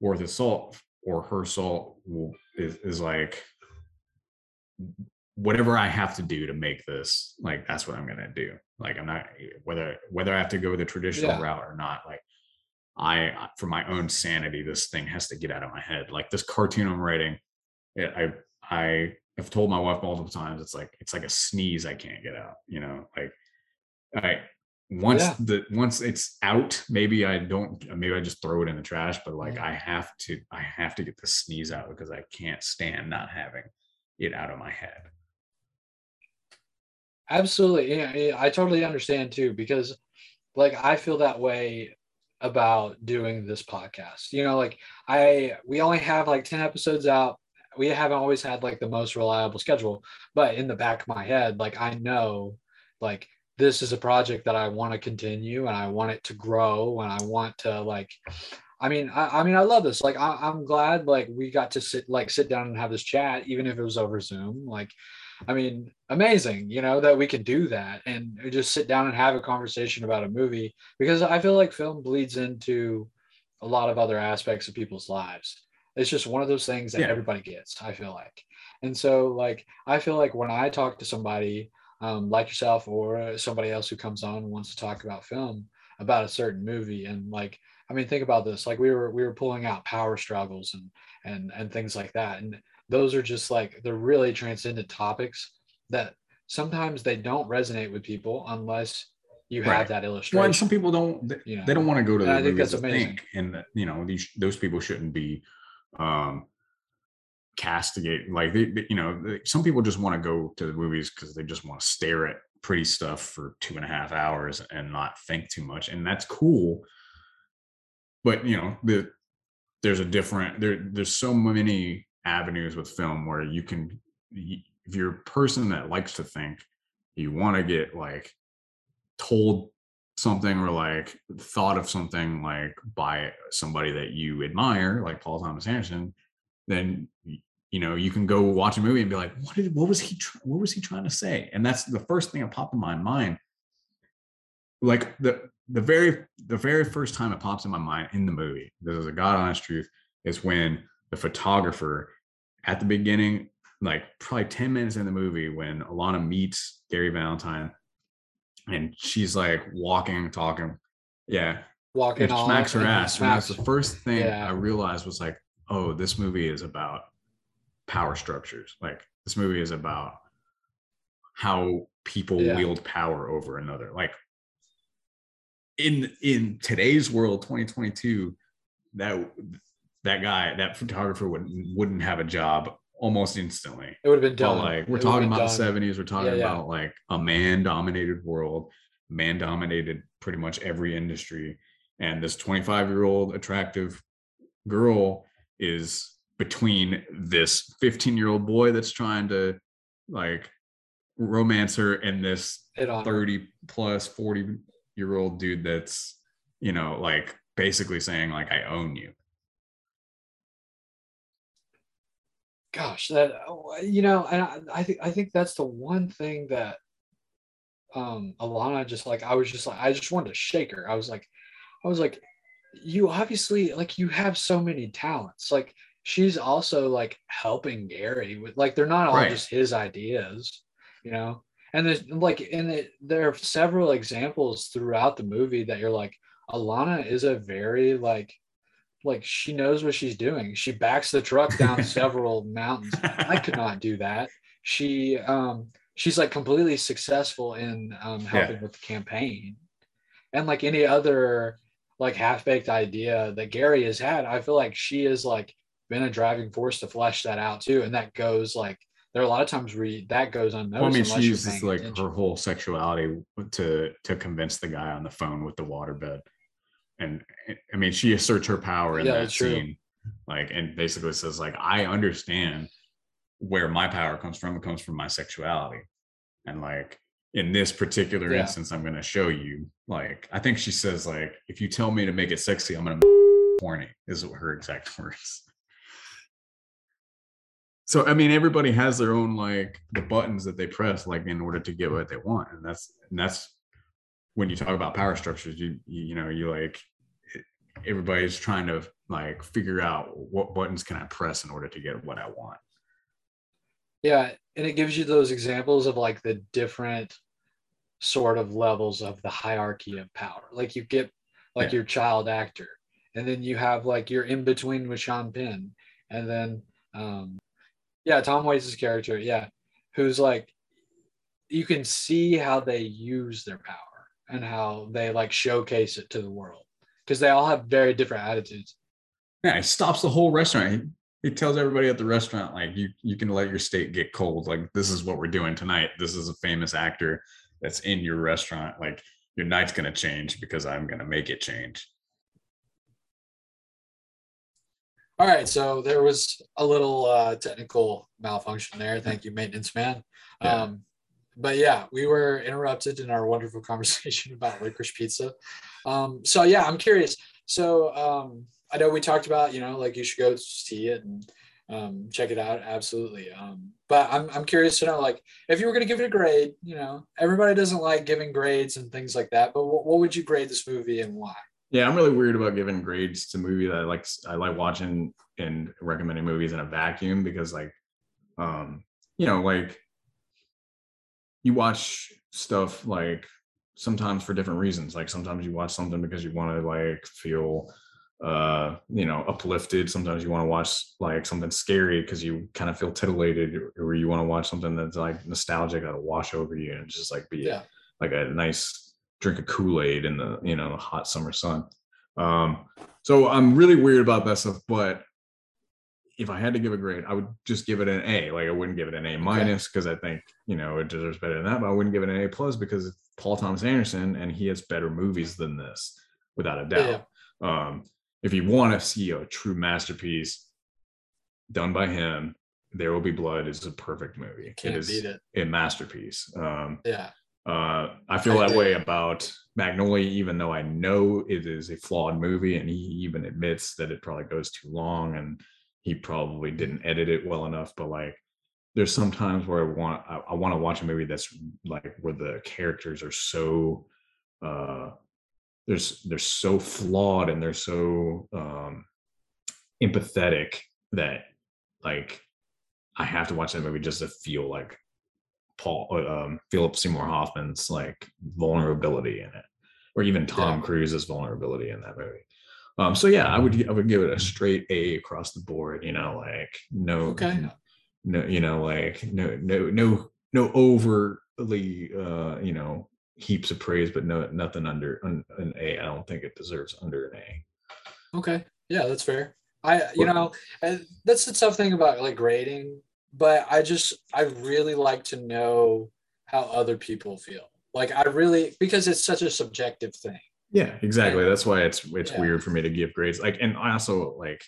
worth his salt or her salt will, is, is like whatever I have to do to make this, like that's what I'm gonna do. Like I'm not whether whether I have to go the traditional yeah. route or not. Like I, for my own sanity, this thing has to get out of my head. Like this cartoon I'm writing, it, I I have told my wife multiple times. It's like it's like a sneeze I can't get out. You know, like I once yeah. the once it's out maybe i don't maybe i just throw it in the trash but like mm-hmm. i have to i have to get the sneeze out because i can't stand not having it out of my head absolutely yeah, i totally understand too because like i feel that way about doing this podcast. You know like i we only have like 10 episodes out. We haven't always had like the most reliable schedule but in the back of my head like i know like this is a project that I want to continue and I want it to grow and I want to like I mean I, I mean I love this. Like I, I'm glad like we got to sit like sit down and have this chat even if it was over Zoom. Like I mean amazing you know that we can do that and just sit down and have a conversation about a movie because I feel like film bleeds into a lot of other aspects of people's lives. It's just one of those things that yeah. everybody gets I feel like. And so like I feel like when I talk to somebody um, like yourself or somebody else who comes on and wants to talk about film about a certain movie and like i mean think about this like we were we were pulling out power struggles and and and things like that. And those are just like they're really transcendent topics that sometimes they don't resonate with people unless you Right. have that illustration. Well, and some people don't. They, they don't want to go to the I think movies that's amazing. think, and you know these those people shouldn't be um castigate like they, they- you know they, some people just want to go to the movies because they just want to stare at pretty stuff for two and a half hours and not think too much and that's cool but you know the there's a different there there's so many avenues with film where you can if you're a person that likes to think you want to get like told something or like thought of something like by somebody that you admire like paul thomas anderson then you know you can go watch a movie and be like what did what was he what was he trying to say? And that's the first thing that popped in my mind. Like the the very the very first time it pops in my mind in the movie this is a god honest truth is when the photographer at the beginning like probably 10 minutes in the movie when alana meets gary valentine and she's like walking talking. Yeah. Walking it off smacks her ass and that's the first thing Yeah. i realized was like oh this movie is about power structures. Like this movie is about how people Yeah. wield power over another. Like in in today's world 2022 that that guy that photographer would wouldn't have a job almost instantly. It would have been but like we're would've talking about done. the 70s we're talking Yeah, yeah. about like a man dominated world man dominated pretty much every industry. And this 25 year old attractive girl is between this 15 year old boy that's trying to like romance her and this 30 plus 40 year old dude that's you know like basically saying like i own you gosh that you know and I, I think i think that's the one thing that um alana just like i was just like i just wanted to shake her. I was like i was like you obviously like you have so many talents. Like she's also like helping gary with like they're not all Right. just his ideas you know? And there's like in it there are several examples throughout the movie that you're like alana is a very like like she knows what she's doing she backs the truck down several mountains I could not do that. She um she's like completely successful in um helping with the campaign. And like any other like half-baked idea that Gary has had, I feel like she has like been a driving force to flesh that out too. And that goes like there are a lot of times where you- that goes unnoticed. Well, I mean, she uses like attention. her whole sexuality to to convince the guy on the phone with the waterbed, and eh, I mean, she asserts her power in Yeah, that true. scene, like, and basically says like, I understand where my power comes from. It comes from my sexuality, and like in this particular Yeah. instance, I'm going to show you. Like, I think she says like, if you tell me to make it sexy, I'm going to horny. Is her exact words. So I mean, everybody has their own like the buttons that they press, like in order to get what they want, and that's and that's when you talk about power structures. You you, know you like everybody's trying to like figure out what buttons can I press in order to get what I want. Yeah, and it gives you those examples of like the different sort of levels of the hierarchy of power. Like you get like Yeah. your child actor, and then you have like your in between with Sean Penn, and then um yeah, Tom Waits' character, yeah, who's like you can see how they use their power and how they like showcase it to the world because they all have very different attitudes. Yeah, he stops the whole restaurant. He, he tells everybody at the restaurant like you you can let your steak get cold. Like this is what we're doing tonight. This is a famous actor that's in your restaurant. Like your night's gonna change because I'm gonna make it change. All right, so there was a little uh, technical malfunction there. Thank you, maintenance man. Yeah. Um, but yeah, we were interrupted in our wonderful conversation about licorice pizza. Um, so yeah, I'm curious. So um, I know we talked about, you know, like you should go see it and um, check it out. Absolutely. Um, but I'm, I'm curious to know, like, if you were going to give it a grade, you know, everybody doesn't like giving grades and things like that. But what, what would you grade this movie and why? Yeah, I'm really weird about giving grades to movie that I like. I like watching and recommending movies in a vacuum because, like, um, you know, like you watch stuff like sometimes for different reasons. Like sometimes you watch something because you want to like feel, uh, you know, uplifted. Sometimes you want to watch like something scary because you kind of feel titillated, or, you want to watch something that's like nostalgic that'll wash over you and just like be Yeah. like a nice drink of Kool-Aid in the you know the hot summer sun. Um, so I'm really weird about that stuff, but if I had to give a grade, I would just give it an A. Like I wouldn't give it an A minus because I think you know it deserves better than that. But I wouldn't give it an A plus because it's Paul Thomas Anderson and he has better movies than this, without a doubt. Yeah. Um, if you want to see a true masterpiece done by him, There Will Be Blood is a perfect movie. Can't it is beat it. a masterpiece. Um, Yeah. uh, I feel I that way about Magnolia, even though I know it is a flawed movie, and he even admits that it probably goes too long, and he probably didn't edit it well enough. But like, there's some times where I want I, I want to watch a movie that's like where the characters are so uh, there's they're so flawed and they're so um, empathetic that like I have to watch that movie just to feel like Paul um, Philip Seymour Hoffman's like vulnerability in it, or even Tom Yeah. Cruise's vulnerability in that movie. Um, so yeah, I would I would give it a straight A across the board. You know, like no, Okay. no, you know, like no, no, no, no overly, uh, you know, heaps of praise, but no, nothing under an, an A. I don't think it deserves under an A. Okay. Yeah, that's fair. I, you know, that's the tough thing about like grading, but I just, I really like to know how other people feel. Like, I really, because it's such a subjective thing. Yeah, exactly. That's why it's it's Yeah. weird for me to give grades. Like, and I also like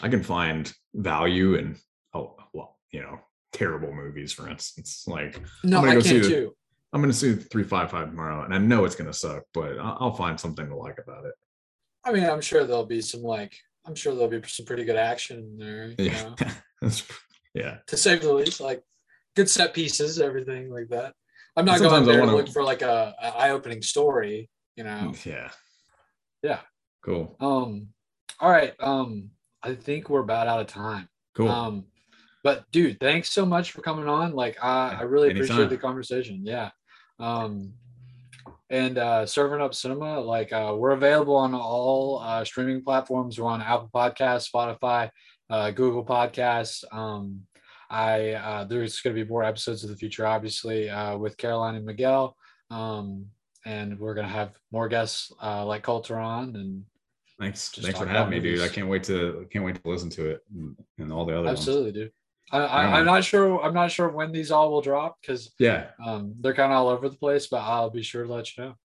I can find value in oh well, you know, terrible movies, for instance. Like No, I'm gonna I go see the- too. I'm gonna see three five five tomorrow, and I know it's gonna suck, but I'll, I'll find something to like about it. I mean, I'm sure there'll be some like, I'm sure there'll be some pretty good action in there, you Yeah, yeah. to say the least, like good set pieces, everything like that. I'm not Sometimes going there to look for like a, a eye-opening story, you know. Yeah. Yeah. Cool. Um, all right. Um, I think we're about out of time. Cool. Um, but dude, thanks so much for coming on. Like, I, I really appreciate the conversation. Yeah. Um, and uh, serving up cinema, like uh, we're available on all uh, streaming platforms. We're on Apple Podcasts, Spotify, uh, Google Podcasts. Um, I uh, there's going to be more episodes of the future, obviously, uh, with Caroline and Miguel. Um, and we're going to have more guests uh, like Colter on and Thanks. Thanks for having me, dude. I can't wait to can't wait to listen to it and, and all the other ones. Absolutely, dude. I, I, I'm not sure. I'm not sure when these all will drop because Yeah. um, they're kind of all over the place. But I'll be sure to let you know.